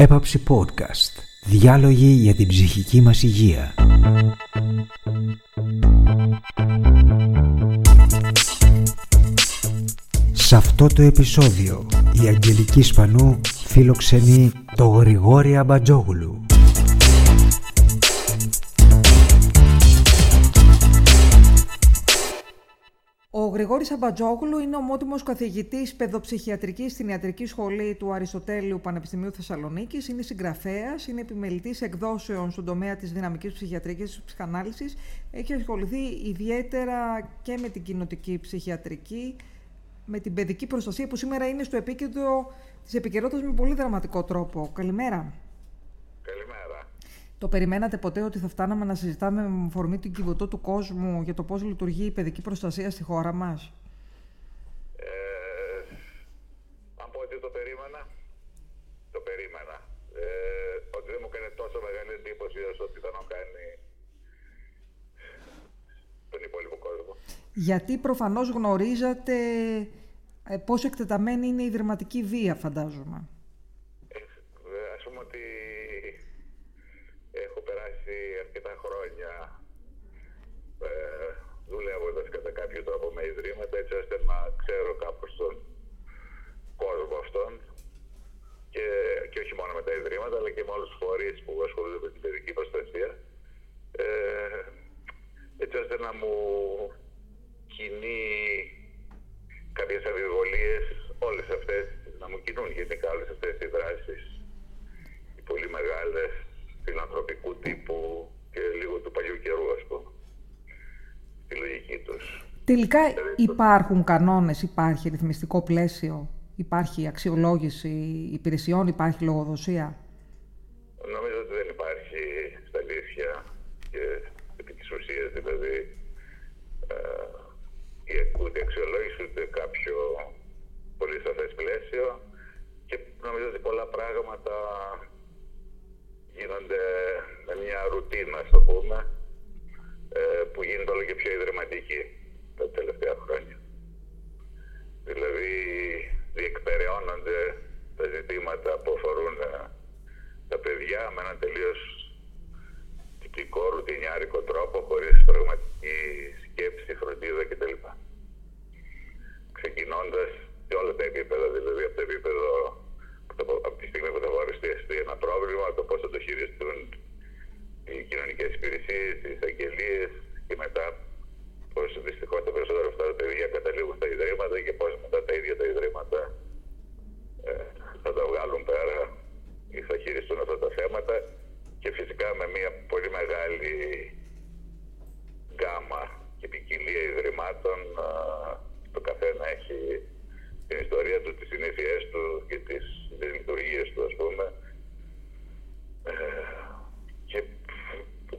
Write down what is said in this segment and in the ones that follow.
Έπαψη Podcast. Διάλογοι για την ψυχική μας υγεία. Σε αυτό το επεισόδιο η Αγγελική Σπανού φιλοξενεί το Γρηγόρη Αμπατζόγλου. Γρηγόρης Αμπατζόγλου είναι ομότιμος καθηγητής παιδοψυχιατρικής στην Ιατρική Σχολή του Αριστοτέλειου Πανεπιστημίου Θεσσαλονίκης. Είναι συγγραφέας, είναι επιμελητής εκδόσεων στον τομέα της δυναμικής ψυχιατρικής και ψυχανάλυσης. Έχει ασχοληθεί ιδιαίτερα και με την κοινοτική ψυχιατρική, με την παιδική προστασία που σήμερα είναι στο επίκεντρο της επικαιρότητας με πολύ δραματικό τρόπο. Καλημέρα. Το περιμένατε ποτέ ότι θα φτάναμε να συζητάμε με φορμή την κυβωτό του κόσμου για το πώς λειτουργεί η παιδική προστασία στη χώρα μας; Ε, αν πω ότι το περίμενα, το περίμενα. Ε, ότι δεν μου έκανε τόσο μεγάλη εντύπωση όσο ότι θα να κάνει τον υπόλοιπο κόσμο. Γιατί προφανώς γνωρίζατε ε, πόσο εκτεταμένη είναι η δερματική βία, φαντάζομαι. Αρκετά χρόνια ε, δουλεύοντας κατά κάποιο τρόπο με ιδρύματα έτσι ώστε να ξέρω κάπως τον κόσμο αυτόν και, και όχι μόνο με τα ιδρύματα αλλά και με όλους τους φορείς που ασχολούνται με την παιδική προστασία ε, έτσι ώστε να μου κινεί κάποιες αμφιβολίες όλες αυτές να μου κινούν γενικά όλες αυτές οι δράσεις οι πολύ μεγάλες φιλανθρωπικού τύπου και λίγο του παλιού καιρού, ας πούμε, στη λογική τους. Τελικά υπάρχουν κανόνες, υπάρχει ρυθμιστικό πλαίσιο, υπάρχει αξιολόγηση υπηρεσιών, υπάρχει λογοδοσία; Νομίζω ότι δεν υπάρχει στα αλήθεια και επί της ουσίας, δηλαδή ε, ούτε αξιολόγηση ούτε κάποιο πολύ σαφές πλαίσιο και νομίζω ότι πολλά πράγματα γίνονται με μια ρουτίνα, ας το πούμε, ε, που γίνεται όλο και πιο ιδρυματική τα τελευταία χρόνια. Δηλαδή, διεκπεραιώνονται τα ζητήματα που αφορούν ε, τα παιδιά με έναν τελείως τυπικό, ρουτινιάρικο τρόπο, χωρίς πραγματική σκέψη, φροντίδα κτλ. Ξεκινώντας σε όλα τα επίπεδα, δηλαδή από το επίπεδο από τη στιγμή που θα παρουσιαστεί ένα πρόβλημα, το πώς θα το χειριστούν οι κοινωνικές υπηρεσίες, οι εισαγγελίες και μετά πώς δυστυχώς τα περισσότερα αυτά τα παιδιά καταλήγουν στα ιδρύματα και πώς μετά τα ίδια τα ιδρύματα ε, θα τα βγάλουν πέρα ή θα χειριστούν αυτά τα θέματα. Και φυσικά με μια πολύ μεγάλη γκάμα και ποικιλία ιδρυμάτων το καθένα έχει την ιστορία του, τις συνήθειές του και τις, τις λειτουργίες του ας πούμε ε, και που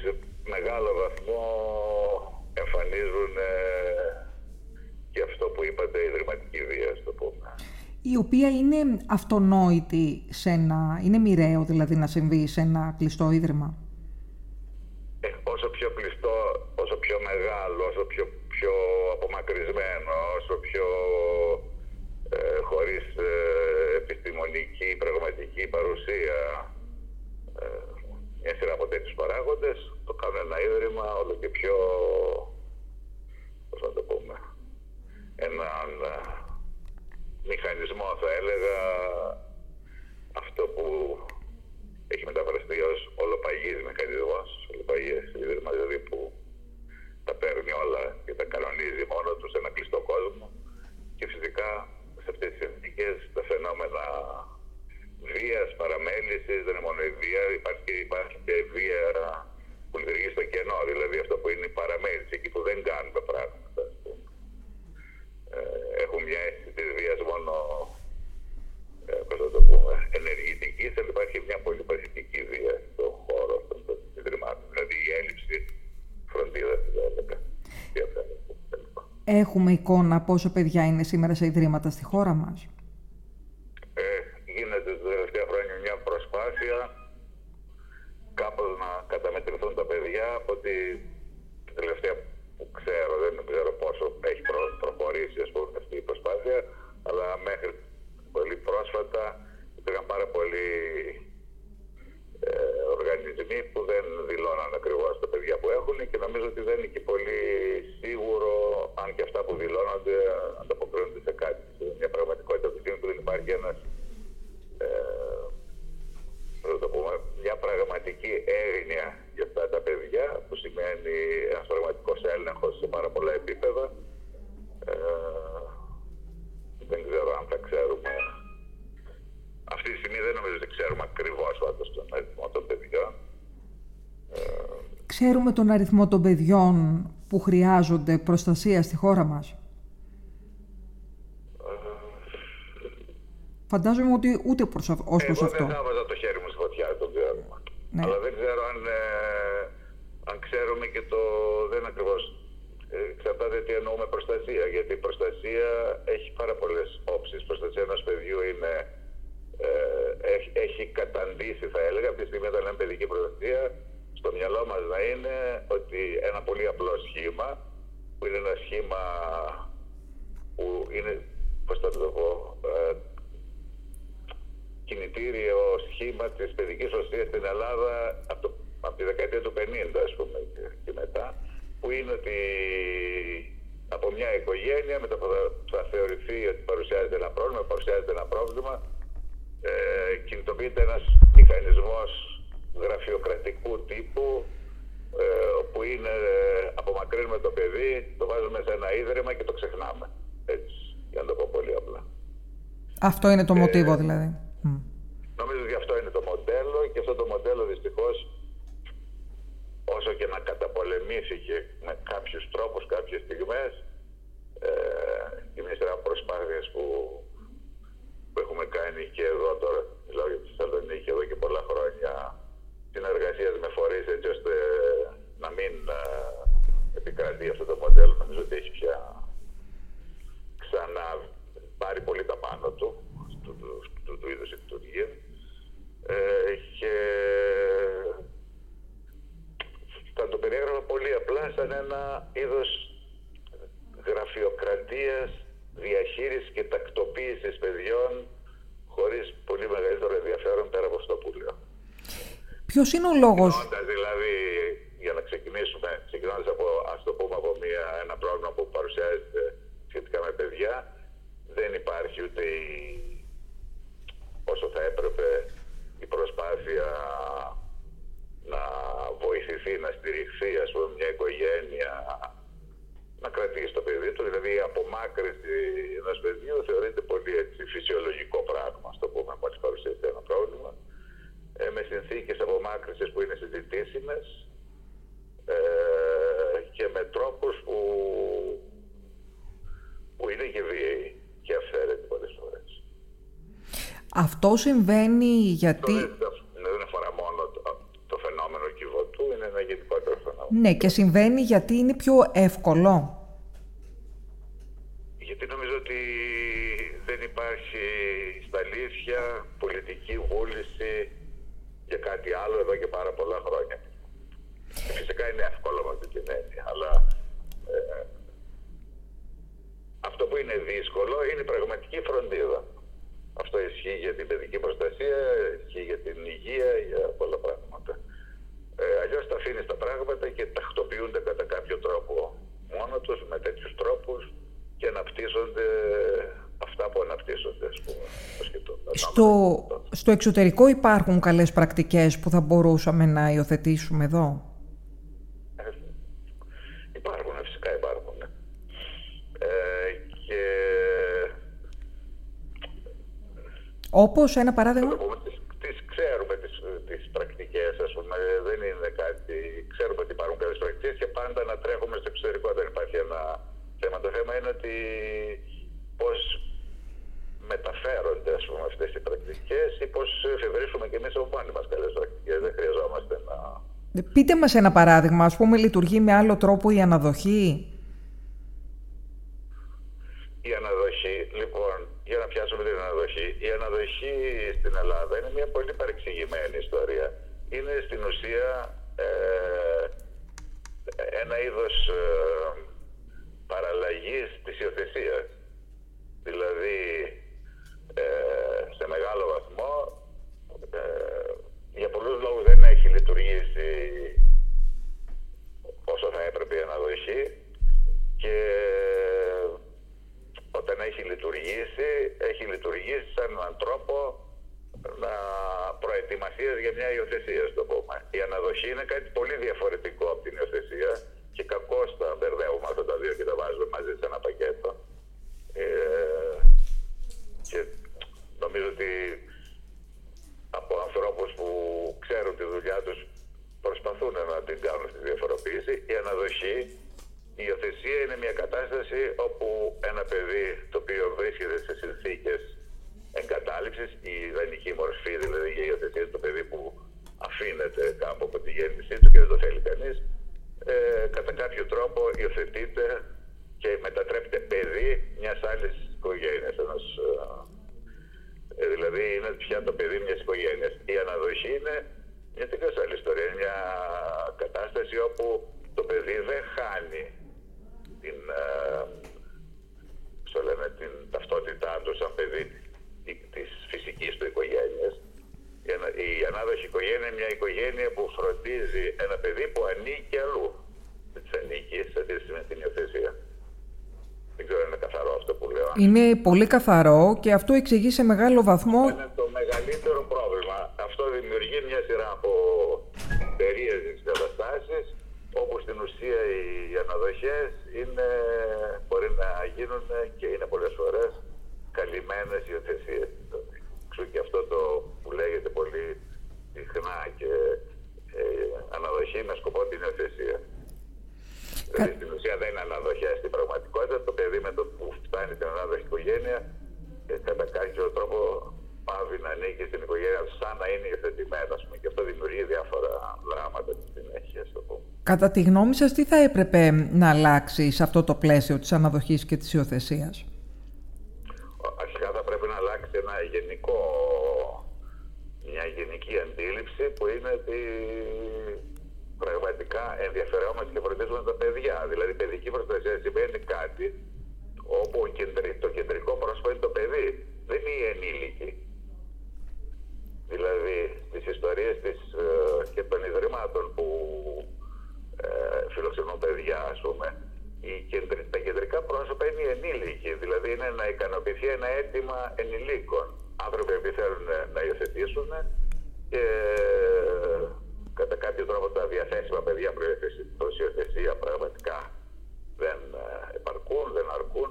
σε μεγάλο βαθμό εμφανίζουν ε, και αυτό που είπατε ιδρυματική βία, το πούμε. Η οποία είναι αυτονόητη σε ένα, είναι μοιραίο δηλαδή να συμβεί σε ένα κλειστό ίδρυμα; Ε, όσο πιο κλειστό, όσο πιο μεγάλο, όσο πιο, πιο απομακρυσμένο, όσο πιο ε, χωρίς ε, επιστημονική, πραγματική παρουσία ε, μια σειρά από τέτοιους παράγοντες, το κάνουν ένα ίδρυμα όλο και πιο, πώς να το πούμε, έναν ε, μηχανισμό θα έλεγα αυτό που έχει μεταφραστεί ως ολοπαγής μηχανισμός, ολοπαγής ίδρυμα δηλαδή που τα παίρνει όλα και τα κανονίζει μόνο τους σε ένα κλειστό κόσμο. Και φυσικά σε αυτές τις εθνικές τα φαινόμενα βίας, παραμέλησης, δεν είναι μόνο η βία, υπάρχει, υπάρχει και η βία που λειτουργεί στο κενό, δηλαδή αυτό που είναι η παραμέληση, εκεί που δεν κάνουν τα πράγματα. Ε, έχουν μια αίσθηση της βίας μόνο ε, πώς θα το πούμε, ενεργητική, αλλά υπάρχει μια πολύ παθητική βία στον χώρο αυτών των ιδρυμάτων. Δηλαδή η έλλειψη φροντίδας, θα έλεγα. Έχουμε εικόνα πόσο παιδιά είναι σήμερα σε ιδρύματα στη χώρα μας; Ε, γίνεται τα τελευταία χρόνια μια προσπάθεια κάπως να καταμετρηθούν τα παιδιά από τη τελευταία που ξέρω, δεν ξέρω πόσο έχει προχωρήσει ας πούμε, αυτή η προσπάθεια, αλλά μέχρι πολύ πρόσφατα υπήρχαν πάρα πολλοί δηλώνει και νομίζω ότι δεν είναι και πολύ σίγουρο αν και αυτά που δηλώνονται ανταποκρίνονται σε κάτι. Σε μια πραγματικότητα που που δεν υπάρχει ένας ε, το πούμε, μια πραγματική έγνοια για αυτά τα παιδιά που σημαίνει ένας πραγματικός έλεγχος σε πάρα πολλά επίπεδα ε, δεν ξέρω αν θα ξέρουμε αυτή τη στιγμή δεν νομίζω ότι ξέρουμε ακριβώς πάντως τον αριθμό των παιδιών Ξέρουμε τον αριθμό των παιδιών που χρειάζονται προστασία στη χώρα μας; Φαντάζομαι ότι ούτε προς, ως προς αυτό. Εγώ δεν θα βάζα το χέρι μου στη φωτιά, το ξέρω. Ναι. Αλλά δεν ξέρω αν, ε, αν ξέρουμε και το... Δεν ακριβώς ε, εξαρτάται τι εννοούμε προστασία. Γιατί η προστασία έχει πάρα πολλές όψεις. Η προστασία ενός παιδιού είναι... Ε, έχει, έχει καταντήσει, θα έλεγα, αυτή τη στιγμή όταν λέμε παιδική προστασία, στο μυαλό μας να είναι ότι ένα πολύ απλό σχήμα, που είναι ένα σχήμα που είναι, πώς θα το πω, ε, κινητήριο σχήμα της παιδικής οσίας στην Ελλάδα από, το, από τη δεκαετία του 50 ας πούμε και, μετά, που είναι ότι από μια οικογένεια μετά που θα, θεωρηθεί ότι παρουσιάζεται ένα πρόβλημα, παρουσιάζεται ένα πρόβλημα, ε, κινητοποιείται ένας μηχανισμός γραφειοκρατικού τύπου ε, όπου είναι ε, απομακρύνουμε το παιδί, το βάζουμε σε ένα ίδρυμα και το ξεχνάμε. Έτσι, για να το πω πολύ απλά. Αυτό είναι το ε, μοτίβο δηλαδή. Νομίζω ότι αυτό είναι το μοντέλο και αυτό το μοντέλο δυστυχώς όσο και να καταπολεμήθηκε με κάποιους τρόπους κάποιες στιγμές ε, και μια σειρά προσπάθειες που, που έχουμε κάνει και εδώ τώρα μιλάω για τη Θεσσαλονίκη εδώ και πολλά χρόνια συνεργασίας με φορείς έτσι ώστε να μην επικρατεί αυτό το μοντέλο. Νομίζω ότι έχει πια ξανά πάρει πολύ τα πάνω του, του, του, του, του είδους λειτουργίας. Ε, και θα το περιέγραφα πολύ απλά σαν ένα είδος γραφειοκρατίας, διαχείρισης και τακτοποίησης παιδιών χωρίς πολύ μεγαλύτερο ενδιαφέρον πέρα από αυτό που λέω. Ποιος είναι ο λόγος; Δηλαδή, για να ξεκινήσουμε, ξεκινώντας από, ας το πούμε, από μια, ένα πρόβλημα που παρουσιάζεται σχετικά με παιδιά, δεν υπάρχει ούτε η, όσο θα έπρεπε η προσπάθεια να βοηθηθεί, να στηριχθεί, ας πούμε, μια οικογένεια να κρατήσει το παιδί του. Δηλαδή, η απομάκρυνση ενός παιδιού θεωρείται πολύ έτσι, φυσιολογικό πράγμα, ας το πούμε, μόλις παρουσιάζεται ένα πρόβλημα. Ε, με συνθήκες απομάκρυνσης που είναι συζητήσιμες ε, και με τρόπους που, που είναι και βίαιοι και αυθαίρετοι πολλές φορές. Αυτό συμβαίνει γιατί... δεν, αφορά μόνο το, το φαινόμενο κυβωτού, είναι ένα γενικότερο φαινόμενο. Ναι, και συμβαίνει γιατί είναι πιο εύκολο. Γιατί νομίζω ότι δεν υπάρχει στα αλήθεια πολιτική βούληση για κάτι άλλο εδώ και πάρα πολλά χρόνια. φυσικά είναι εύκολο με αυτή την έννοια, αλλά ε, αυτό που είναι δύσκολο είναι η πραγματική φροντίδα. Αυτό ισχύει για την παιδική προστασία, ισχύει για την υγεία, για πολλά πράγματα. Ε, Αλλιώς τα αφήνεις τα πράγματα και τακτοποιούνται κατά κάποιο τρόπο μόνο τους με τέτοιους τρόπους και αναπτύσσονται αυτά που αναπτύσσονται, ας πούμε. Στο, στο εξωτερικό υπάρχουν καλές πρακτικές που θα μπορούσαμε να υιοθετήσουμε εδώ; Ε, υπάρχουν, φυσικά υπάρχουν. Ναι. Ε, και... Όπως ένα παράδειγμα. Τις, τις ξέρουμε τις, τις πρακτικές, ας πούμε, δεν είναι κάτι... Ξέρουμε ότι υπάρχουν καλές πρακτικές και πάντα να τρέχουμε στο εξωτερικό δεν υπάρχει ένα θέμα. Το θέμα είναι ότι πώς μεταφέρονται ας πούμε, αυτές οι πρακτικές ή πώς εφευρίσουμε και εμείς από μόνοι μας καλές πρακτικές. Δεν χρειαζόμαστε να... Ε, πείτε μας ένα παράδειγμα, ας πούμε λειτουργεί με άλλο τρόπο η αναδοχή; Η αναδοχή, λοιπόν, για να πιάσουμε την αναδοχή. Η αναδοχή στην Ελλάδα είναι μια πολύ παρεξηγημένη ιστορία. Είναι στην ουσία ε, ένα είδος ε, παραλλαγής της υιοθεσίας. Μια οικογένεια που φροντίζει ένα παιδί που ανήκει αλλού. Δεν της ανήκει σε αντίθεση με την υιοθεσία. Δεν ξέρω αν είναι καθαρό αυτό που λέω. Είναι πολύ καθαρό και αυτό εξηγεί σε μεγάλο βαθμό. Είναι το μεγαλύτερο πρόβλημα. Αυτό δημιουργεί μια σειρά από περίεργες καταστάσεις όπου στην ουσία οι αναδοχές μπορεί να γίνουν και είναι πολλέ φορέ καλυμμένε υιοθεσίε. Ξέρω και αυτό το που λέγεται πολύ συχνά και ε, αναδοχή με σκοπό την υιοθεσία. Δηλαδή στην ουσία δεν είναι αναδοχέ στην πραγματικότητα. Το παιδί με το που φτάνει στην ανάδοχη οικογένεια ε, κατά κάποιο τρόπο πάβει να ανήκει στην οικογένεια σαν να είναι υιοθετημένο. Και αυτό δημιουργεί διάφορα δράματα στη συνέχεια, το πούμε. Κατά τη γνώμη σας, τι θα έπρεπε να αλλάξει σε αυτό το πλαίσιο της αναδοχής και της υιοθεσίας; Αρχικά θα πρέπει να αλλάξει ένα γενικό, μια γενική αντίληψη που είναι ότι πραγματικά ενδιαφερόμαστε και φροντίζουμε τα παιδιά. Δηλαδή, παιδική προστασία σημαίνει κάτι όπου το κεντρικό πρόσωπο είναι το παιδί, δεν είναι οι ενήλικοι. Δηλαδή, στις ιστορίες της, ε, και των ιδρυμάτων που ε, φιλοξενούν παιδιά, ας πούμε, οι τα κεντρικά πρόσωπα είναι οι ενήλικοι. Δηλαδή, είναι να ικανοποιηθεί ένα αίτημα ενηλίκων. Άνθρωποι που θέλουν να υιοθετήσουν και κατά κάποιο τρόπο τα διαθέσιμα παιδιά προς υιοθεσία πραγματικά δεν ε, επαρκούν, δεν αρκούν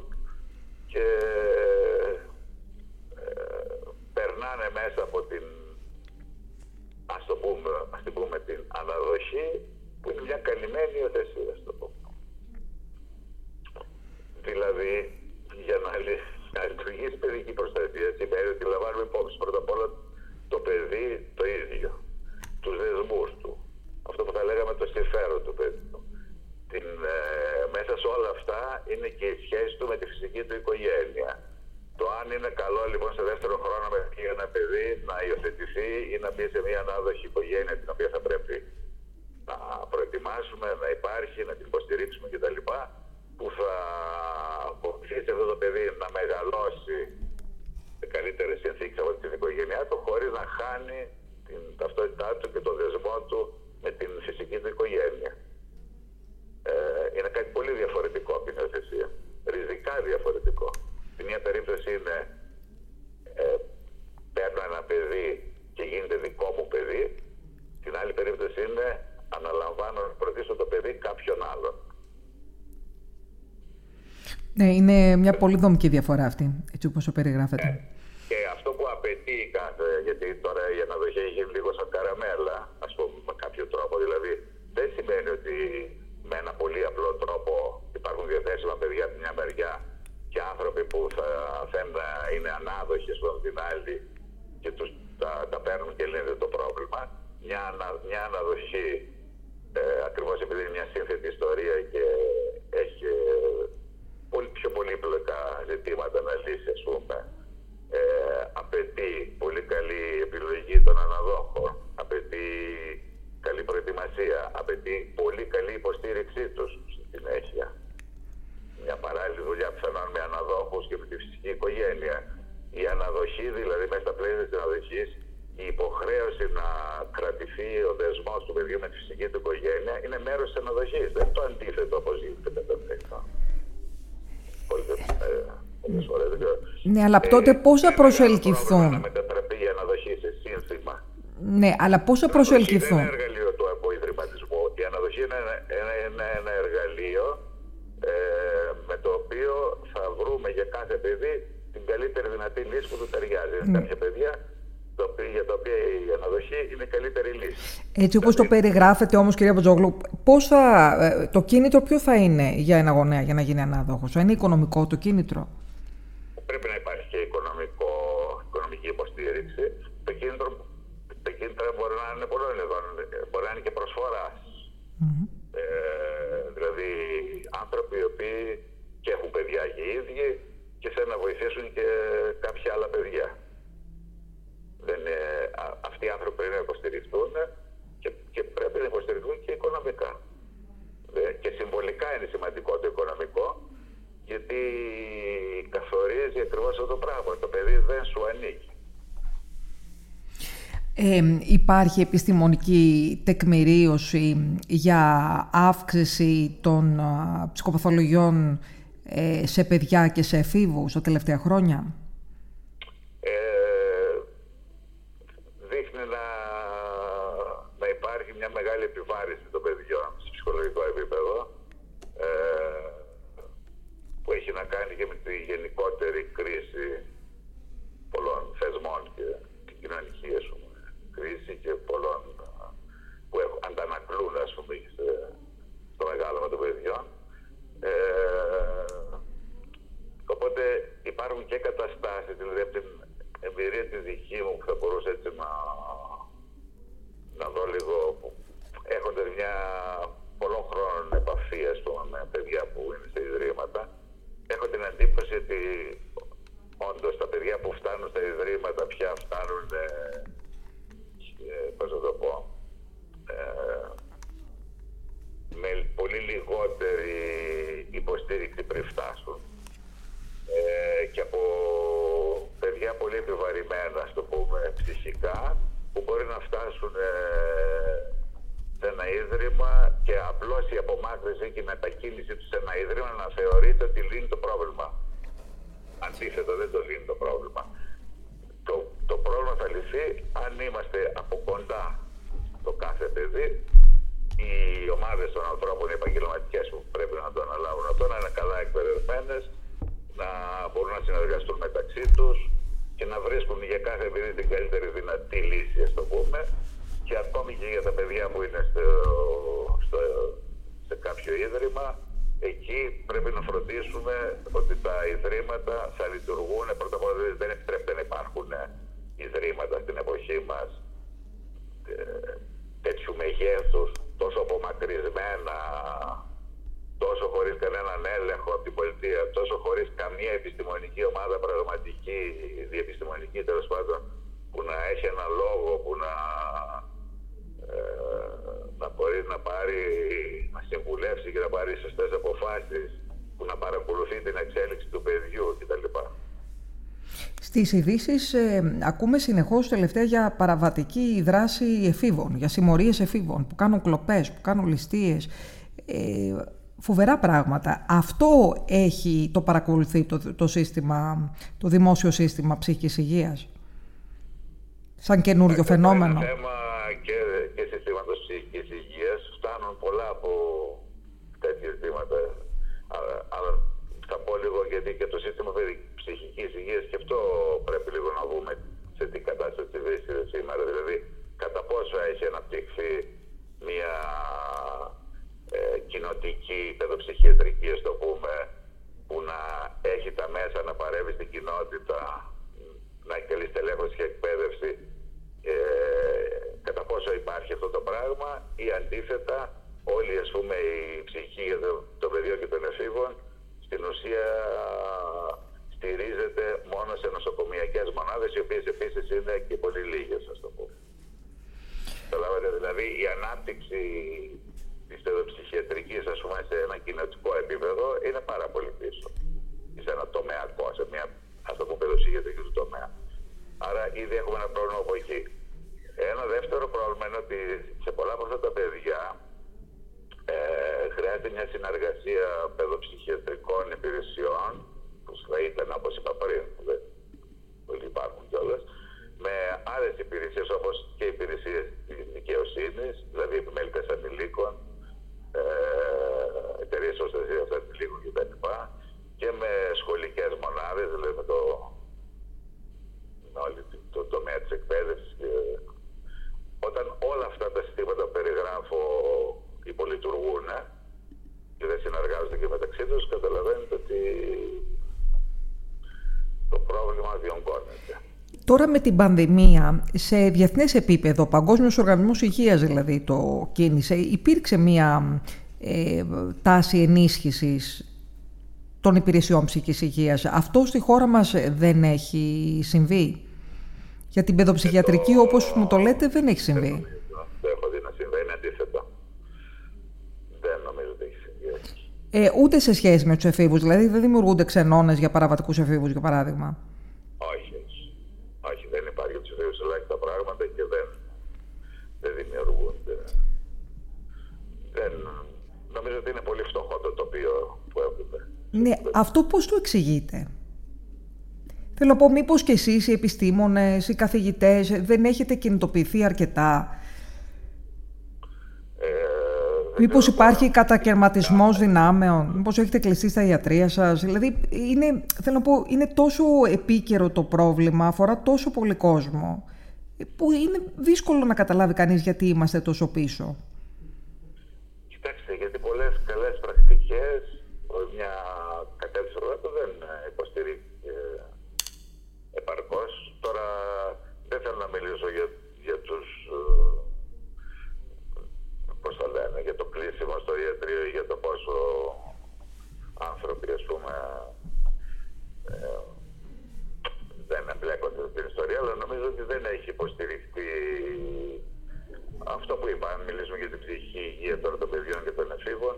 και ε, περνάνε μέσα από την ας το πούμε, ας την πούμε την αναδοχή που είναι μια καλυμμένη υιοθεσία, ας το πούμε. Δηλαδή, για να, να λειτουργήσει παιδική προστασία σημαίνει ότι λαμβάνουμε υπόψη πρώτα απ' όλα το παιδί το ίδιο τους δεσμούς του. Αυτό που θα λέγαμε το συμφέρον του παιδιού. Την, ε, μέσα σε όλα αυτά είναι και η σχέση του με τη φυσική του οικογένεια. Το αν είναι καλό λοιπόν σε δεύτερο χρόνο με ένα παιδί να υιοθετηθεί ή να μπει σε μια ανάδοχη οικογένεια την οποία θα πρέπει να προετοιμάσουμε, να υπάρχει, να την υποστηρίξουμε κτλ. που θα βοηθήσει αυτό το παιδί να μεγαλώσει σε καλύτερες συνθήκες από την οικογένειά του χωρίς να χάνει την ταυτότητά του και το δεσμό του με την φυσική του οικογένεια. Ε, είναι κάτι πολύ διαφορετικό από την υιοθεσία. Ριζικά διαφορετικό. Στην μία περίπτωση είναι ε, παίρνω ένα παιδί και γίνεται δικό μου παιδί. Στην άλλη περίπτωση είναι αναλαμβάνω να προτίσω το παιδί κάποιον άλλον. Ναι, είναι μια πολύ δομική διαφορά αυτή, έτσι όπως το περιγράφετε. Ε, και αυτό που απαιτεί κάθε, γιατί τώρα η αναδοχή έχει λίγο σαν καραμέλα, ας πούμε, με κάποιο τρόπο. Δηλαδή, δεν σημαίνει ότι με ένα πολύ απλό τρόπο υπάρχουν διαθέσιμα παιδιά από μια μεριά και άνθρωποι που θα θέλουν να είναι ανάδοχοι από την άλλη και τους, τα, τα παίρνουν και λύνεται το πρόβλημα. Μια, μια αναδοχή, ε, ακριβώς επειδή είναι μια σύνθετη ιστορία και έχει ε, πολύ πιο πολύπλοκα ζητήματα να λύσει, ας πούμε, ε, απαιτεί πολύ καλή επιλογή των αναδόχων, απαιτεί καλή προετοιμασία, απαιτεί πολύ καλή υποστήριξή τους στη συνέχεια. Μια παράλληλη δουλειά πιθανόν με αναδόχους και με τη φυσική οικογένεια. Η αναδοχή, δηλαδή μέσα στα πλαίσια της αναδοχής, η υποχρέωση να κρατηθεί ο δεσμός του παιδιού με τη φυσική του οικογένεια είναι μέρος της αναδοχής. Δεν είναι το αντίθετο όπω γίνεται κατά Πολλές φορές δεν ξέρω Ναι, αλλά τότε πώ θα προσελκυθούν; Να μετατραπεί η αναδοχή σε σύνθημα. Ναι, αλλά πώ θα προσελκυθούν. Είναι ένα εργαλείο του αποϊδρυματισμού. Η αναδοχή είναι ένα, ένα, ένα εργαλείο ε, με το οποίο θα βρούμε για κάθε παιδί την καλύτερη δυνατή λύση που του ταιριάζει. Mm. Κάποια παιδιά για τα οποία η αναδοχή είναι η καλύτερη λύση. Έτσι όπως το δηλαδή- περιγράφετε όμως κυρία Ποτζόγλου, πώς θα, ε, το κίνητρο ποιο θα είναι για ένα γονέα για να γίνει ανάδοχος, θα είναι οικονομικό το κίνητρο; Πρέπει να υπάρχει και οικονομικό, οικονομική υποστήριξη. Το κίνητρο, το κίνητρο μπορεί να είναι πολλών ειδών, μπορεί να είναι και προσφοράς. Mm-hmm. Ε, δηλαδή άνθρωποι οι οποίοι και έχουν παιδιά και οι ίδιοι και θέλουν να βοηθήσουν και κάποια άλλα παιδιά. Δεν, αυτοί οι άνθρωποι πρέπει να υποστηριχθούν και, και πρέπει να υποστηριχθούν και οικονομικά. Και συμβολικά είναι σημαντικό το οικονομικό, γιατί καθορίζει ακριβώς αυτό το πράγμα. Το παιδί δεν σου ανήκει. Ε, υπάρχει επιστημονική τεκμηρίωση για αύξηση των ψυχοπαθολογιών ε, σε παιδιά και σε εφήβους τα τελευταία χρόνια; μεγάλη επιβάρηση των παιδιών σε ψυχολογικό επίπεδο ε, που έχει να κάνει και με τη γενικότερη κρίση πολλών θεσμών και την κοινωνική ας πούμε, κρίση και πολλών που έχουν, αντανακλούν ας πούμε, στο μεγάλο των παιδιών. Ε, οπότε υπάρχουν και καταστάσεις, δηλαδή από την εμπειρία τη δική μου που θα μπορούσε έτσι να, να δω λίγο έχοντας μια πολλών χρόνων επαφή ας πούμε, με παιδιά που είναι στα ιδρύματα, έχω την εντύπωση ότι όντως τα παιδιά που φτάνουν στα ιδρύματα πια φτάνουν, ε, ε, πώς θα το πω, ε, με πολύ λιγότερη υποστήριξη πριν φτάσουν. Ε, και από παιδιά πολύ επιβαρημένα, στο πούμε, ψυχικά, που μπορεί να φτάσουν ε, σε ένα ίδρυμα και απλώ η απομάκρυνση και η μετακίνηση του σε ένα ίδρυμα να θεωρείται ότι λύνει το πρόβλημα. Αντίθετα, δεν το λύνει το πρόβλημα. Το, το πρόβλημα θα λυθεί αν είμαστε από κοντά το κάθε παιδί, οι ομάδες των ανθρώπων, οι επαγγελματικές που πρέπει να το αναλάβουν αυτό, να είναι καλά εκπαιδευμένες, να μπορούν να συνεργαστούν μεταξύ τους και να βρίσκουν για κάθε παιδί την καλύτερη δυνατή λύση, ας το πούμε, και ακόμη και για τα παιδιά που είναι στο, στο, σε κάποιο ίδρυμα, εκεί πρέπει να φροντίσουμε ότι τα ιδρύματα θα λειτουργούν. Πρώτα απ' όλα δεν επιτρέπεται να υπάρχουν ιδρύματα στην εποχή μας ε, τέτοιου μεγέθους, τόσο απομακρυσμένα, τόσο χωρίς κανέναν έλεγχο από την πολιτεία, τόσο χωρίς καμία επιστημονική ομάδα πραγματική, διεπιστημονική τέλος πάντων, που να έχει ένα λόγο, που να ε, να μπορεί να πάρει, να συμβουλεύσει και να πάρει σωστές αποφάσεις που να παρακολουθεί την εξέλιξη του παιδιού κτλ. Στις ειδήσει ε, ακούμε συνεχώς τελευταία για παραβατική δράση εφήβων, για συμμορίες εφήβων που κάνουν κλοπές, που κάνουν ληστείες. Ε, φοβερά πράγματα. Αυτό έχει το παρακολουθεί το, το, σύστημα, το δημόσιο σύστημα ψυχικής υγείας. Σαν καινούριο φαινόμενο; Είναι θέμα και πολλά από τέτοια ζητήματα. Αλλά, θα πω λίγο γιατί και το σύστημα ψυχικής υγείας και αυτό πρέπει λίγο να δούμε σε τι κατάσταση βρίσκεται σήμερα. Δηλαδή, κατά πόσο έχει αναπτυχθεί μια ε, κοινοτική παιδοψυχιατρική, ας το πούμε, που να έχει τα μέσα να παρεύει στην κοινότητα, να έχει καλή στελέχωση και εκπαίδευση. Ε, κατά πόσο υπάρχει αυτό το πράγμα ή αντίθετα όλη ας πούμε η ψυχή των παιδιών και των εφήβων στην ουσία στηρίζεται μόνο σε νοσοκομιακές μονάδες οι οποίες επίσης είναι και πολύ λίγες ας το πούμε. Καταλάβατε δηλαδή η ανάπτυξη της παιδοψυχιατρικής ας πούμε σε ένα κοινωτικό επίπεδο είναι πάρα πολύ πίσω. Σε ένα τομεακό, σε μια ας το πούμε παιδοψυχιατρική του τομέα. Άρα ήδη έχουμε ένα πρόβλημα από εκεί. Ένα δεύτερο πρόβλημα είναι ότι σε πολλά από αυτά τα παιδιά ε, χρειάζεται μια συνεργασία παιδοψυχιατρικών υπηρεσιών θα ήταν όπως είπα πριν, δεν υπάρχουν κιόλα, με άλλες υπηρεσίες όπως και υπηρεσίες της δικαιοσύνης, δηλαδή επιμέλητες ανηλίκων, ε, εταιρείε προστασία ανηλίκων κτλ. και με σχολικές μονάδες, δηλαδή με το, με όλη το τομέα της εκπαίδευσης. όταν όλα αυτά τα συστήματα που περιγράφω υπολειτουργούν, και δεν συνεργάζονται και μεταξύ τους, καταλαβαίνετε ότι το πρόβλημα διονγκώνεται. Τώρα με την πανδημία, σε διεθνές επίπεδο, ο Παγκόσμιος Οργανισμός Υγείας δηλαδή το κίνησε, υπήρξε μια ε, τάση ενίσχυσης των υπηρεσιών ψυχικής υγείας. Αυτό στη χώρα μας δεν έχει συμβεί; Για την παιδοψυχιατρική, το... όπως μου το λέτε, δεν έχει συμβεί. Ε, ούτε σε σχέση με τους εφήβους. Δηλαδή δεν δημιουργούνται ξενώνες για παραβατικούς εφήβους, για παράδειγμα. Όχι. Όχι, δεν υπάρχει για του εφήβου ελάχιστα πράγματα και δεν, δεν δημιουργούνται. Δεν, νομίζω ότι είναι πολύ φτωχό το τοπίο που έχουμε. Ναι, αυτό πώς το εξηγείτε; Θέλω να πω, μήπως και εσείς οι επιστήμονες, οι καθηγητές δεν έχετε κινητοποιηθεί αρκετά; Μήπως υπάρχει κατακαιρματισμός δυνάμεων, μήπως έχετε κλειστεί στα ιατρία σας; Δηλαδή, είναι, θέλω να πω, είναι τόσο επίκαιρο το πρόβλημα, αφορά τόσο πολύ κόσμο, που είναι δύσκολο να καταλάβει κανείς γιατί είμαστε τόσο πίσω. Κοιτάξτε, γιατί πολλές καλές πρακτικές, μια κατεύθυνση δεν υποστηρίχθηκε επαρκώς. Τώρα δεν θέλω να μιλήσω για, για τους πώς θα λένε, για το κλείσιμο στο ιατρείο ή για το πόσο άνθρωποι, ας πούμε, ε, δεν εμπλέκονται στην ιστορία, αλλά νομίζω ότι δεν έχει υποστηριχθεί αυτό που είπα, αν μιλήσουμε για την ψυχική υγεία τώρα των παιδιών και των εφήβων,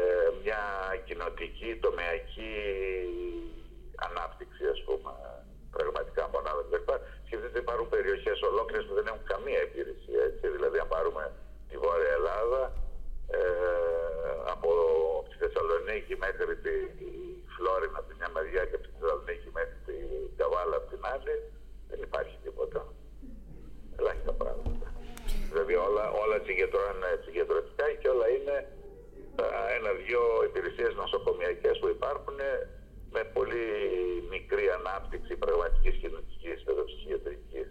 ε, μια κοινοτική, τομεακή ανάπτυξη, ας πούμε, πραγματικά μονάδα κλπ. Σκεφτείτε υπάρχουν περιοχές ολόκληρες που δεν έχουν καμία υπηρεσία, έτσι, δηλαδή αν πάρουμε τη Βόρεια Ελλάδα ε, από τη Θεσσαλονίκη μέχρι τη Φλόρινα από τη μια μεριά και από τη Θεσσαλονίκη μέχρι τη Καβάλα από την άλλη δεν υπάρχει τίποτα. Ελάχιστα πράγματα. Δηλαδή όλα, όλα συγκεντρώνουν συγκεντρωτικά και όλα είναι ένα-δυο υπηρεσίες νοσοκομιακές που υπάρχουν με πολύ μικρή ανάπτυξη πραγματικής κοινωνικής παιδοψυχιατρικής.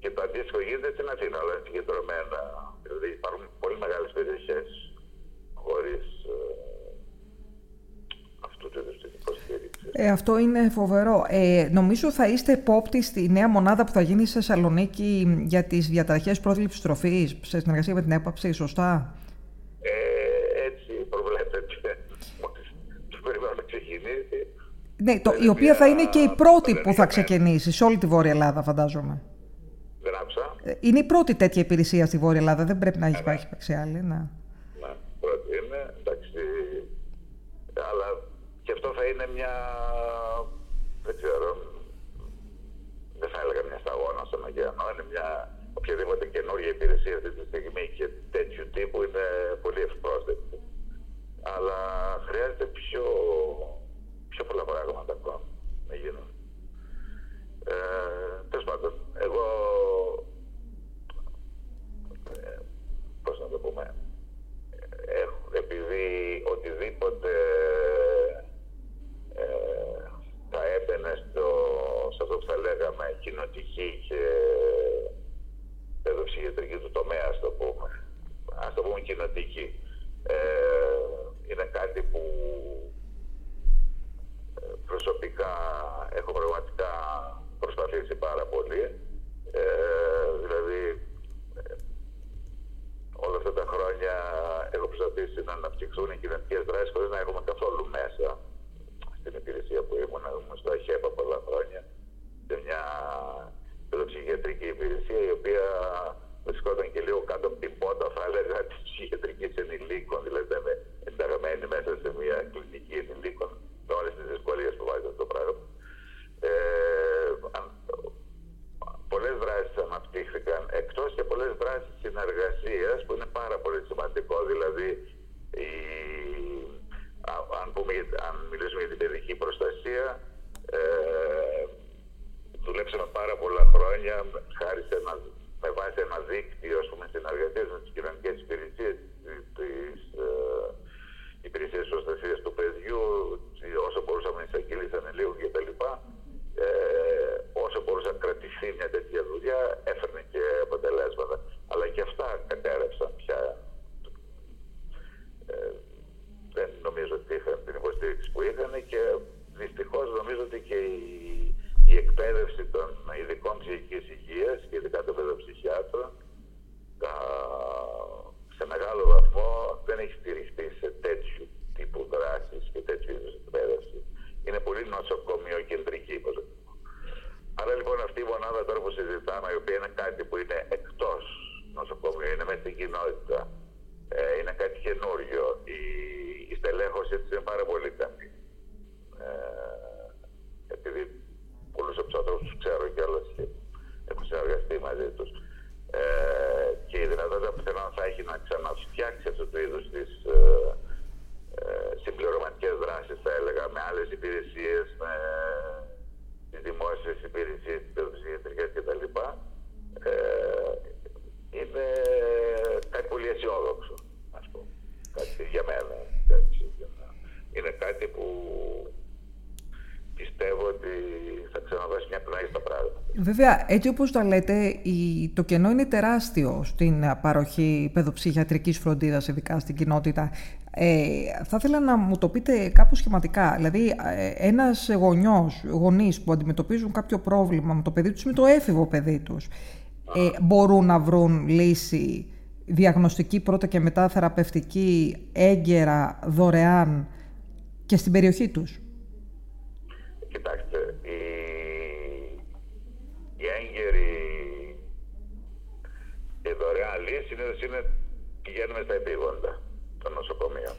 Και το αντίστοιχο γίνεται στην Αθήνα, όλα είναι συγκεντρωμένα Δηλαδή υπάρχουν πολύ μεγάλες περιοχές χωρίς ε, αυτού του είδους την υποστήριξη. Ε, αυτό είναι φοβερό. Ε, νομίζω θα είστε επόπτη στη νέα μονάδα που θα γίνει στη Θεσσαλονίκη για τις διαταραχές πρόσληψης τροφής σε συνεργασία με την έπαψη, σωστά; Ε, έτσι προβλέπεται. το περιμένω να ξεκινήσει. Ναι, το, η οποία θα είναι και η πρώτη που θα ξεκινήσει σε όλη τη Βόρεια Ελλάδα, φαντάζομαι. Ε, είναι η πρώτη τέτοια υπηρεσία στη Βόρεια Ελλάδα, δεν πρέπει να έχει υπάρχει υπάρξει άλλη. Ναι. ναι, πρώτη είναι, εντάξει. Αλλά και αυτό θα είναι μια. Δεν ξέρω. Δεν θα έλεγα μια σταγόνα στον ωκεανό. Είναι μια οποιαδήποτε καινούργια υπηρεσία αυτή τη στιγμή και τέτοιου τύπου είναι πολύ ευπρόσδεκτη. Αλλά χρειάζεται πιο, πιο πολλά πράγματα ακόμα να γίνουν. Ε, Τέλος πάντων, εγώ πώς να το πούμε, επειδή οτιδήποτε ε, θα έμπαινε στο, σε αυτό που θα λέγαμε κοινοτική και παιδοψυχιατρική του τομέα, ας το πούμε, ας το πούμε κοινοτική, ε, είναι κάτι που ε, προσωπικά έχω πραγματικά προσπαθήσει πάρα πολύ. Ε, δηλαδή όλα αυτά τα χρόνια έχω προσπαθήσει να αναπτυχθούν οι κοινωνικές δράσεις χωρίς να έχουμε καθόλου μέσα στην υπηρεσία που ήμουν. Ήμουν στο ΑΧΕΠΑ πολλά χρόνια σε μια παιδοψυχιατρική υπηρεσία η οποία βρισκόταν και λίγο κάτω από την πότα, θα έλεγα, της ψυχιατρικής ενηλίκων. Δηλαδή ήταν ενταγμένη μέσα σε μια κλινική ενηλίκων με όλε τι δυσκολίε που βάζει αυτό το πράγμα. Ε, πολλές δράσεις αναπτύχθηκαν εκτός και πολλές δράσεις συνεργασίας που είναι πάρα πολύ σημαντικό δηλαδή η αν, πούμε, αν μιλήσουμε για την παιδική προστασία, ε, δουλέψαμε πάρα πολλά χρόνια χάρη σε ένα, με βάση ένα δίκτυο συνεργασία με τι κοινωνικέ υπηρεσίε, τι ε, υπηρεσίε προστασία του παιδιού, όσο μπορούσαμε να εισαγγείλησαν λίγο κτλ. Ε, όσο μπορούσε να κρατηθεί μια τέτοια δουλειά, έφερνε και αποτελέσματα. Αλλά και αυτά κατέρευσαν πια. Ε, δεν νομίζω ότι είχαν την υποστήριξη που είχαν και δυστυχώ νομίζω ότι και η, η εκπαίδευση των ειδικών ψυχική υγεία και ειδικά των παιδοψυχιάτρων σε μεγάλο βαθμό δεν έχει στηριχτεί σε τέτοιου τύπου δράσει και τέτοιου είδου εκπαίδευση. Είναι πολύ νοσοκομείο κεντρική, Άρα λοιπόν αυτή η μονάδα τώρα που συζητάμε, η οποία είναι κάτι που είναι εκτό νοσοκομείου, είναι μέσα στην κοινότητα, ε, είναι κάτι καινούριο. Η, η στελέχωση της είναι πάρα πολύ καλή. Ε, επειδή πολλούς από τους άνθρωπου τους ξέρω κιόλα και έχω συνεργαστεί μαζί τους. Ε, και η δυνατότητα που θέλω θα έχει να ξαναφτιάξει αυτού του είδου τι ε, ε, συμπληρωματικές δράσεις, θα έλεγα, με άλλες υπηρεσίες, με τις δημόσιες υπηρεσίες, τις παιδοψυχιατρικέ κτλ. Ε, είναι κάτι πολύ αισιόδοξο, α πούμε. Κάτι για μένα. Είναι κάτι που πιστεύω ότι θα ξαναδώσει μια πνοή στα πράγματα. Βέβαια, έτσι όπως τα λέτε, το κενό είναι τεράστιο στην παροχή παιδοψυχιατρικής φροντίδας, ειδικά στην κοινότητα. Ε, θα ήθελα να μου το πείτε κάπως σχηματικά. Δηλαδή, ε, ένας γονιός, γονείς που αντιμετωπίζουν κάποιο πρόβλημα με το παιδί τους, με το έφηβο παιδί τους, ε, μπορούν να βρουν λύση διαγνωστική πρώτα και μετά θεραπευτική έγκαιρα, δωρεάν και στην περιοχή τους. Κοιτάξτε, η, η έγκαιρη και δωρεάν λύση είναι, είναι πηγαίνουμε στα επίγοντα των νοσοκομείων.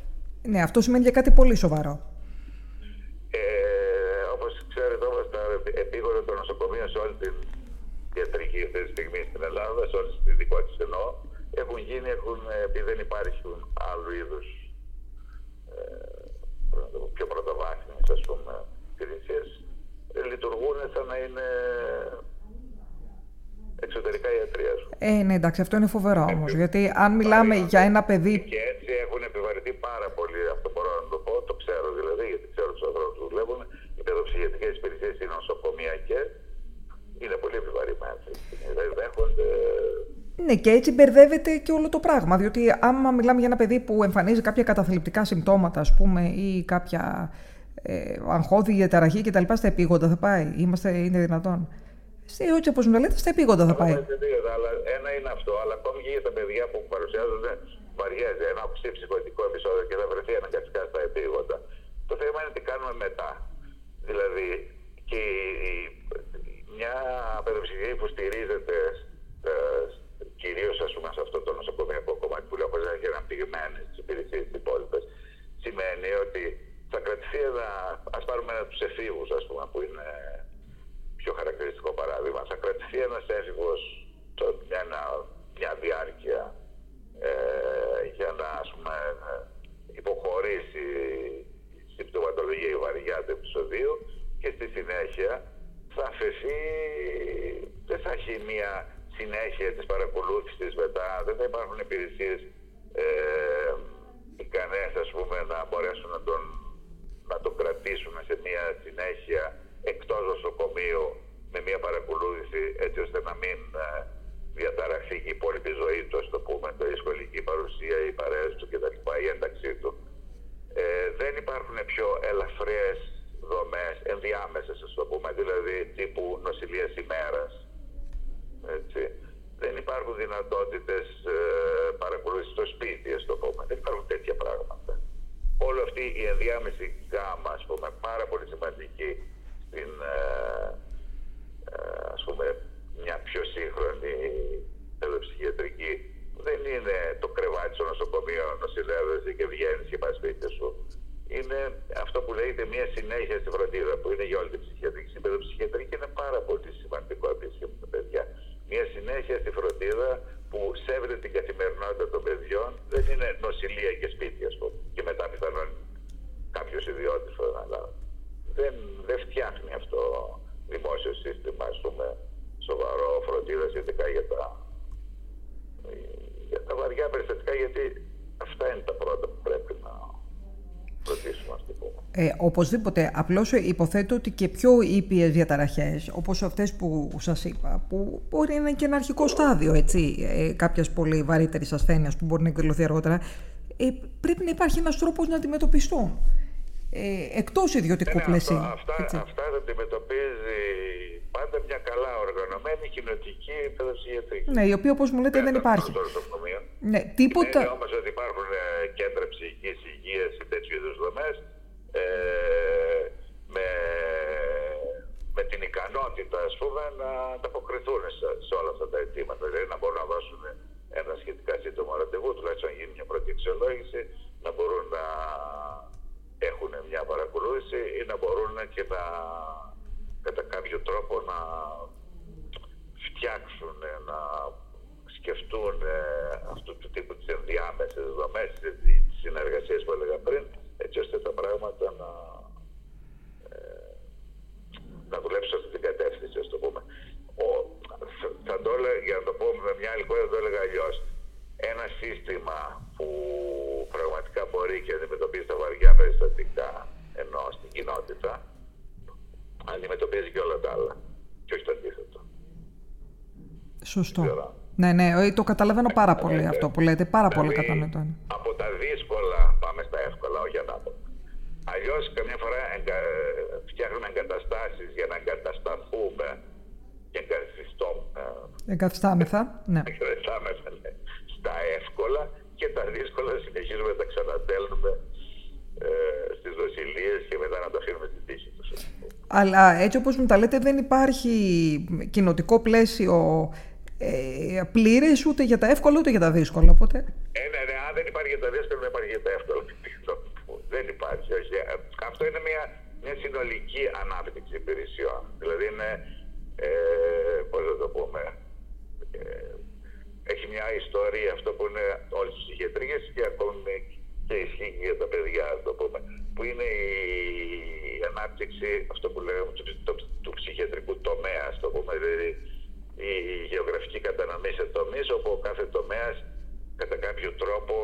Ναι, αυτό σημαίνει για κάτι πολύ σοβαρό. Ε, όπως ξέρετε όμως τα επίγοντα των νοσοκομείων σε όλη την ιατρική αυτή τη στιγμή στην Ελλάδα, σε όλη τη δικό της εννοώ, έχουν γίνει, έχουν, επειδή δεν υπάρχουν άλλου είδους ε, πιο πρωτοβάθμιες ας πούμε υπηρεσίες ε, λειτουργούν σαν να είναι εξωτερικά ιατρία. Ε, ναι, εντάξει, αυτό είναι φοβερό όμως. Γιατί αν μιλάμε για ένα παιδί. Και έτσι έχουν επιβαρυνθεί πάρα πολύ. Αυτό μπορώ να το πω, το ξέρω δηλαδή, γιατί ξέρω τους ανθρώπους που δουλεύουν. Οι παιδοψυχιατρικές υπηρεσίες, οι νοσοκομιακές, είναι πολύ επιβαρημένε. Δηλαδή δέχονται. Ναι, και έτσι μπερδεύεται και όλο το πράγμα. Διότι άμα μιλάμε για ένα παιδί που εμφανίζει κάποια καταθλιπτικά συμπτώματα, ας πούμε, ή κάποια ε, αγχώδη διαταραχή κτλ. Στα επίγοντα θα πάει; Είμαστε, είναι δυνατόν; Σε όχι όπως μου λέτε, στα επίγοντα θα πάει. Αλλά ένα είναι αυτό, αλλά ακόμη και για τα παιδιά που παρουσιάζονται βαριέ, ένα ψυχικό επεισόδιο και θα βρεθεί αναγκαστικά στα επίγοντα. Το θέμα είναι τι κάνουμε μετά. Δηλαδή, και μια παιδοψυχική που στηρίζεται ε, κυρίω σε αυτό το νοσοκομιακό κομμάτι που λέω χωρίς να έχει αναπτυγμένες τι υπηρεσίε υπόλοιπε, σημαίνει ότι θα κρατηθεί ένα, ας πάρουμε ένα τους εφήβους ας πούμε που είναι πιο χαρακτηριστικό παράδειγμα, θα κρατηθεί ένας έφηβος μια, μια διάρκεια ε, για να ας πούμε υποχωρήσει η συμπτωματολογία η βαριά του επεισοδίου και στη συνέχεια θα αφαιθεί, δεν θα έχει μια συνέχεια της παρακολούθησης μετά, δεν θα υπάρχουν υπηρεσίες ε, ικανές ας πούμε να μπορέσουν να τον να το κρατήσουμε σε μια συνέχεια εκτός νοσοκομείου με μια παρακολούθηση έτσι ώστε να μην ε, διαταραχθεί και η υπόλοιπη ζωή του, το πούμε, η σχολική παρουσία, η παρέες του κτλ. η ένταξή του. Ε, δεν υπάρχουν πιο ελαφριές δομές, ενδιάμεσες, ας το πούμε, δηλαδή τύπου νοσηλείας ημέρας. Έτσι. Δεν υπάρχουν δυνατότητες ε, παρακολούθησης στο σπίτι, ας το πούμε. Δεν υπάρχουν τέτοια πράγματα όλη αυτή η ενδιάμεση γάμα, ας πούμε, πάρα πολύ σημαντική στην, ε, ε, ας πούμε, μια πιο σύγχρονη παιδοψυχιατρική, δεν είναι το κρεβάτι στο νοσοκομείο νοσηλεύεσαι και βγαίνεις και πας σπίτι σου. Είναι αυτό που λέγεται μια συνέχεια στη φροντίδα, που είναι για όλη την ψυχιατρική. Στην παιδοψυχιατρική είναι πάρα πολύ σημαντικό επίση για τα παιδιά. Μια συνέχεια στη φροντίδα που σέβεται την καθημερινότητα των παιδιών δεν είναι νοσηλεία και σπίτι, α πούμε. Και μετά πιθανόν κάποιος ιδιώτης αλλά δεν, δεν φτιάχνει αυτό δημόσιο σύστημα, ας πούμε, σοβαρό φροντίδα ειδικά για τα, για τα βαριά περιστατικά, γιατί αυτά είναι τα πρώτα που πρέπει να φροντίσουμε, ας το πούμε. Ε, οπωσδήποτε, απλώς υποθέτω ότι και πιο ήπιες διαταραχές, όπως αυτές που σας είπα, που μπορεί να είναι και ένα αρχικό στάδιο, έτσι, ε, κάποιας πολύ βαρύτερης ασθένειας που μπορεί να εκδηλωθεί αργότερα, ε, πρέπει να υπάρχει ένας τρόπος να αντιμετωπιστούν. Ε, εκτός ιδιωτικού ναι, πλαισίου. Αυτά, αυτά, αυτά θα αντιμετωπίζει πάντα μια καλά οργανωμένη κοινωτική παιδοψυχιατρική. Ναι, η οποία όπως μου λέτε δεν υπάρχει. Ναι, τίποτα... Είναι όμως ότι υπάρχουν ε, κέντρα ψυχικής υγείας ή τέτοιου είδους δομές ε, ικανότητα ας πούμε να ανταποκριθούν σε, σε όλα αυτά τα αιτήματα. Δηλαδή να μπορούν να δώσουν ένα σχετικά σύντομο ραντεβού, τουλάχιστον να γίνει μια πρώτη αξιολόγηση, να μπορούν να έχουν μια παρακολούθηση ή να μπορούν και να κατά κάποιο τρόπο να φτιάξουν, να σκεφτούν ε, αυτού του τύπου τις ενδιάμεσες δομές, τις συνεργασίες που έλεγα πριν, έτσι ώστε τα πράγματα να, ε, να δουλέψουν σε αυτή την κατεύθυνση, ας το πούμε. Ο, θα το έλεγα, για να το πω με μια άλλη κουβέντα, το έλεγα αλλιώς. Ένα σύστημα που πραγματικά μπορεί και αντιμετωπίζει τα βαριά περιστατικά ενώ στην κοινότητα, αντιμετωπίζει και όλα τα άλλα. Και όχι το αντίθετο. Σωστό. Ναι, ναι, ε, το καταλαβαίνω πάρα ε, πολύ ε, αυτό που λέτε. Πάρα πολύ δηλαδή, κατανοητό. Από τα δύσκολα πάμε στα εύκολα, όχι ανάποδα. Αλλιώς, καμιά φορά εγκα... φτιάχνουμε εγκαταστάσεις για να εγκατασταθούμε και εγκαθιστούμε. Εγκαθιστάμεθα, ναι. Εγκαθιστάμεθα, ναι. Στα εύκολα και τα δύσκολα συνεχίζουμε να τα ξανατέλνουμε ε, στις δοσιλίες και μετά να τα αφήνουμε στην τύχη τους. Αλλά έτσι όπως μου τα λέτε δεν υπάρχει κοινοτικό πλαίσιο ε, πλήρε ούτε για τα εύκολα ούτε για τα δύσκολα. Οπότε... Ε, ναι, ναι, αν δεν υπάρχει για τα δύσκολα, δεν υπάρχει για τα εύκολα. δεν υπάρχει. Όχι. Ε, αυτό είναι μια, μια συνολική ανάπτυξη υπηρεσιών. Δηλαδή είναι, ε, πώς θα το πούμε, ε, έχει μια ιστορία αυτό που είναι όλες τις ψυχιατρίες και ακόμη και ισχύει για τα παιδιά, το πούμε, που είναι η ανάπτυξη, αυτό που λέγαμε, του, του, του ψυχιατρικού τομέα, το πούμε, δηλαδή η γεωγραφική κατανομή σε τομείς, όπου ο κάθε τομέας κατά κάποιο τρόπο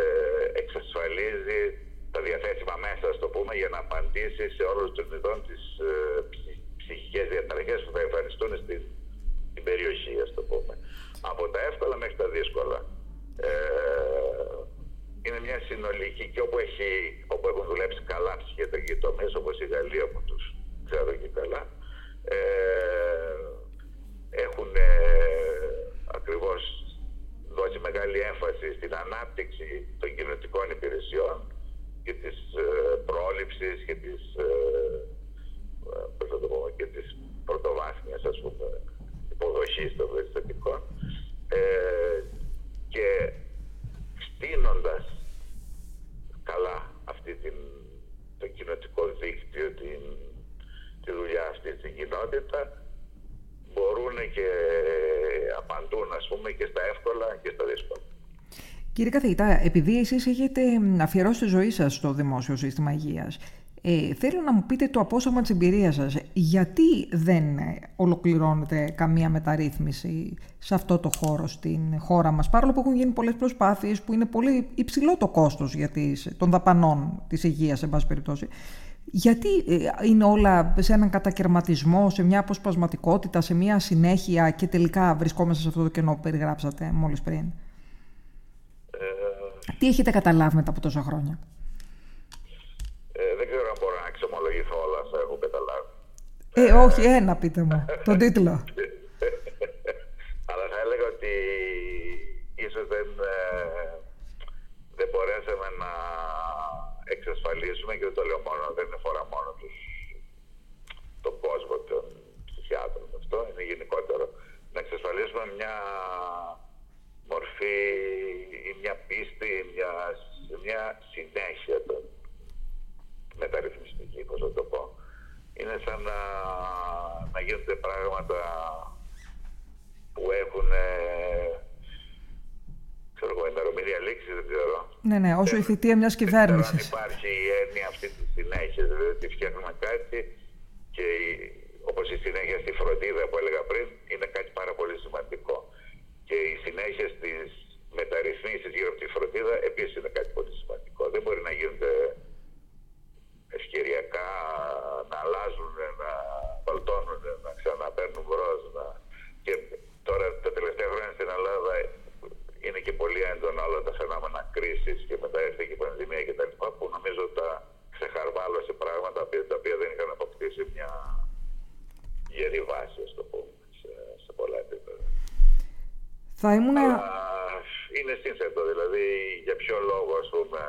ε, εξασφαλίζει τα διαθέσιμα μέσα, το πούμε, για να απαντήσει σε όλους τους ειδών τις ε, ψυχικές διαταραχές που θα εμφανιστούν στην, στην περιοχή, ας το πούμε. Από τα εύκολα μέχρι τα δύσκολα. Ε, είναι μια συνολική και όπου, έχει, όπου έχουν δουλέψει καλά ψυχιατρικοί τομείς όπως η Γαλλία που τους ξέρω και καλά ε, έχουν ε, ακριβώς δώσει μεγάλη έμφαση στην ανάπτυξη των κοινωτικών υπηρεσιών και της ε, πρόληψης και της, ε, πώς θα το πω, και της πρωτοβάθμιας ας πούμε υποδοχής των περιστατικών ε, και στείνοντας καλά αυτή την, το κοινοτικό δίκτυο, την, τη δουλειά αυτή στην κοινότητα, μπορούν και απαντούν ας πούμε και στα εύκολα και στα δύσκολα. Κύριε καθηγητά, επειδή εσείς έχετε αφιερώσει τη ζωή σας στο δημόσιο σύστημα υγείας, ε, θέλω να μου πείτε το απόσωμα της εμπειρίας σας. Γιατί δεν ολοκληρώνεται καμία μεταρρύθμιση σε αυτό το χώρο στην χώρα μας, παρόλο που έχουν γίνει πολλές προσπάθειες που είναι πολύ υψηλό το κόστος για τις, των δαπανών της υγείας, σε πάση περιπτώσει. Γιατί ε, είναι όλα σε έναν κατακαιρματισμό, σε μια αποσπασματικότητα, σε μια συνέχεια και τελικά βρισκόμαστε σε αυτό το κενό που περιγράψατε μόλις πριν; Ε... Τι έχετε καταλάβει μετά από τόσα χρόνια; Ε, όχι, ένα πείτε μου, τον τίτλο. Αλλά θα έλεγα ότι ίσως δεν, ε, δεν μπορέσαμε να εξασφαλίσουμε και δεν το λέω μόνο, δεν φορά μόνο τους, τον κόσμο των ψυχιάτρων αυτό, είναι γενικότερο, να εξασφαλίσουμε μια Ναι, ναι, όσο η θητεία μιας κυβέρνησης. Δεν υπάρχει η έννοια αυτή της συνέχειας, δηλαδή ότι φτιάχνουμε κάτι Θα ήμουν... Αλλά είναι σύνθετο, δηλαδή για ποιο λόγο, ας πούμε,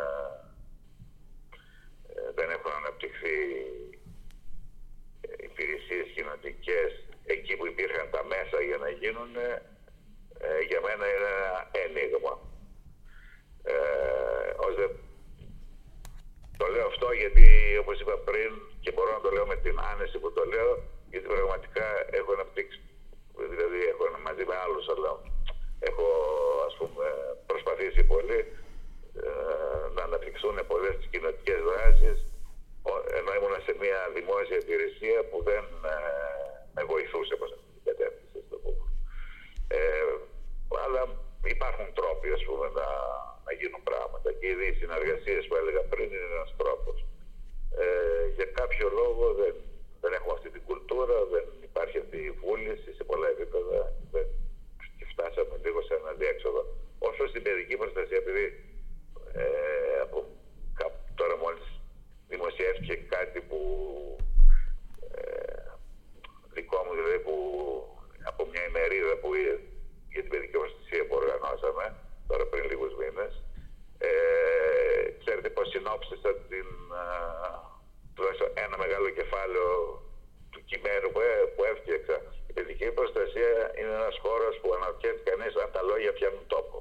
ε, δεν έχουν αναπτυχθεί ε, υπηρεσίες κοινωνικέ εκεί που υπήρχαν τα μέσα για να γίνουν, ε, για μένα είναι ένα ένιγμα. Ε, το λέω αυτό γιατί, όπως είπα πριν, και μπορώ να το λέω με την άνεση που το λέω, γιατί πραγματικά έχω αναπτύξει, δηλαδή έχω μαζί με άλλους, αλλά έχω ας πούμε προσπαθήσει πολύ ε, να αναπτυξούν πολλές κοινωτικές δράσεις ενώ ήμουν σε μια δημόσια υπηρεσία που δεν ε, με βοηθούσε προς αυτή την κατεύθυνση. Στο ε, αλλά υπάρχουν τρόποι ας πούμε, να, να γίνουν πράγματα και ήδη οι συνεργασίες που έλεγα πριν είναι ένας τρόπος. Ε, για κάποιο λόγο δεν, δεν έχουμε αυτή την κουλτούρα, δεν υπάρχει αυτή η βούληση σε πολλά επίπεδα δεν, και φτάσαμε λίγο σε ένα διέξοδο. Όσο στην παιδική προστασία, επειδή ε, από, τώρα μόλις δημοσιεύτηκε κάτι που ε, δικό μου δηλαδή που από μια ημερίδα που για την παιδική προστασία που οργανώσαμε τώρα πριν λίγους μήνες ε, ξέρετε πως συνόψισα την, τουλάχιστον ένα μεγάλο κεφάλαιο του κειμένου που, ε, που έφτιαξα. Η παιδική προστασία είναι ένας χώρος που αναρωτιέται κανείς αν τα λόγια πιάνουν τόπο.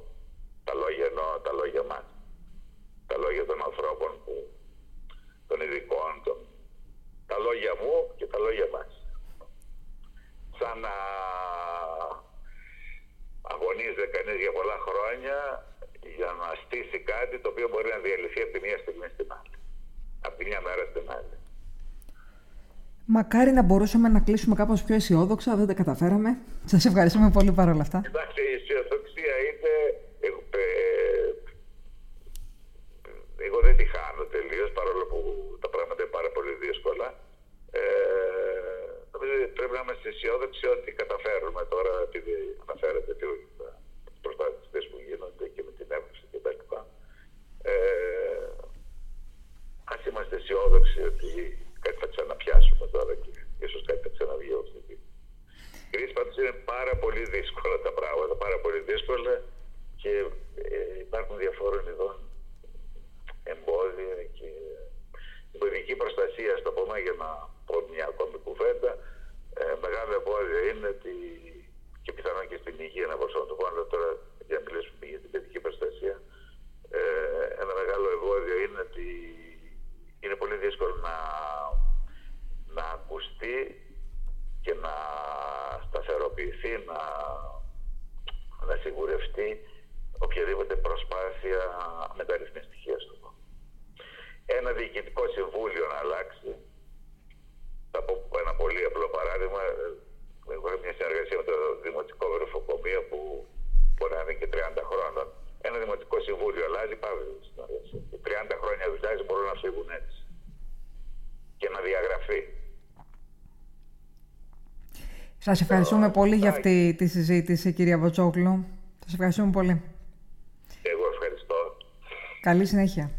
Τα λόγια εννοώ, τα λόγια μας. Τα λόγια των ανθρώπων που των ειδικών, των... τα λόγια μου και τα λόγια μας. Σαν να αγωνίζεται κανείς για πολλά χρόνια για να στήσει κάτι το οποίο μπορεί να διαλυθεί από τη μία στιγμή στην άλλη. Από τη μια μέρα στην άλλη. Μακάρι να μπορούσαμε να κλείσουμε κάπως πιο αισιόδοξα, δεν τα καταφέραμε. Σας ευχαριστούμε πολύ παρόλα αυτά. Εντάξει, η αισιοδοξία είναι εγώ δεν τη χάνω τελείως παρόλο που τα πράγματα είναι πάρα πολύ δύσκολα. Ε, νομίζω πρέπει να είμαστε αισιόδοξοι ότι καταφέρουμε τώρα, επειδή αναφέρετε τι προσπάθειε που γίνονται και με την έμφαση κτλ. Ε, Α είμαστε αισιόδοξοι ότι κάτι θα ξαναπιάσουμε τώρα και ίσως κάτι θα ξαναβγεί από αυτή την κρίση. Πάντω είναι πάρα πολύ δύσκολα τα πράγματα, πάρα πολύ δύσκολα και ε, υπάρχουν διαφόρων ειδών εμπόδια και η πολιτική προστασία, στο πούμε για να πω μια ακόμη κουβέντα, ε, μεγάλο εμπόδιο είναι ότι και πιθανόν και στην υγεία να μπορούσα να το πω, αλλά τώρα για να μιλήσουμε για την παιδική προστασία, ε, ένα μεγάλο εμπόδιο είναι ότι είναι πολύ δύσκολο να, να ακουστεί και να σταθεροποιηθεί, να, να σιγουρευτεί οποιαδήποτε προσπάθεια μεταρρυθμιστική, ας το πω ένα διοικητικό συμβούλιο να αλλάξει. Θα πω ένα πολύ απλό παράδειγμα. Έχω μια συνεργασία με το Δημοτικό Βρεφοκομείο που μπορεί να είναι και 30 χρόνων. Ένα Δημοτικό Συμβούλιο αλλάζει, πάμε στη συνεργασία. 30 χρόνια δουλειά μπορούν να φύγουν έτσι. Και να διαγραφεί. Σας ευχαριστούμε πολύ για αυτή τη συζήτηση, κυρία Βοτσόκλου. Σας ευχαριστούμε πολύ. Εγώ ευχαριστώ. Καλή συνέχεια.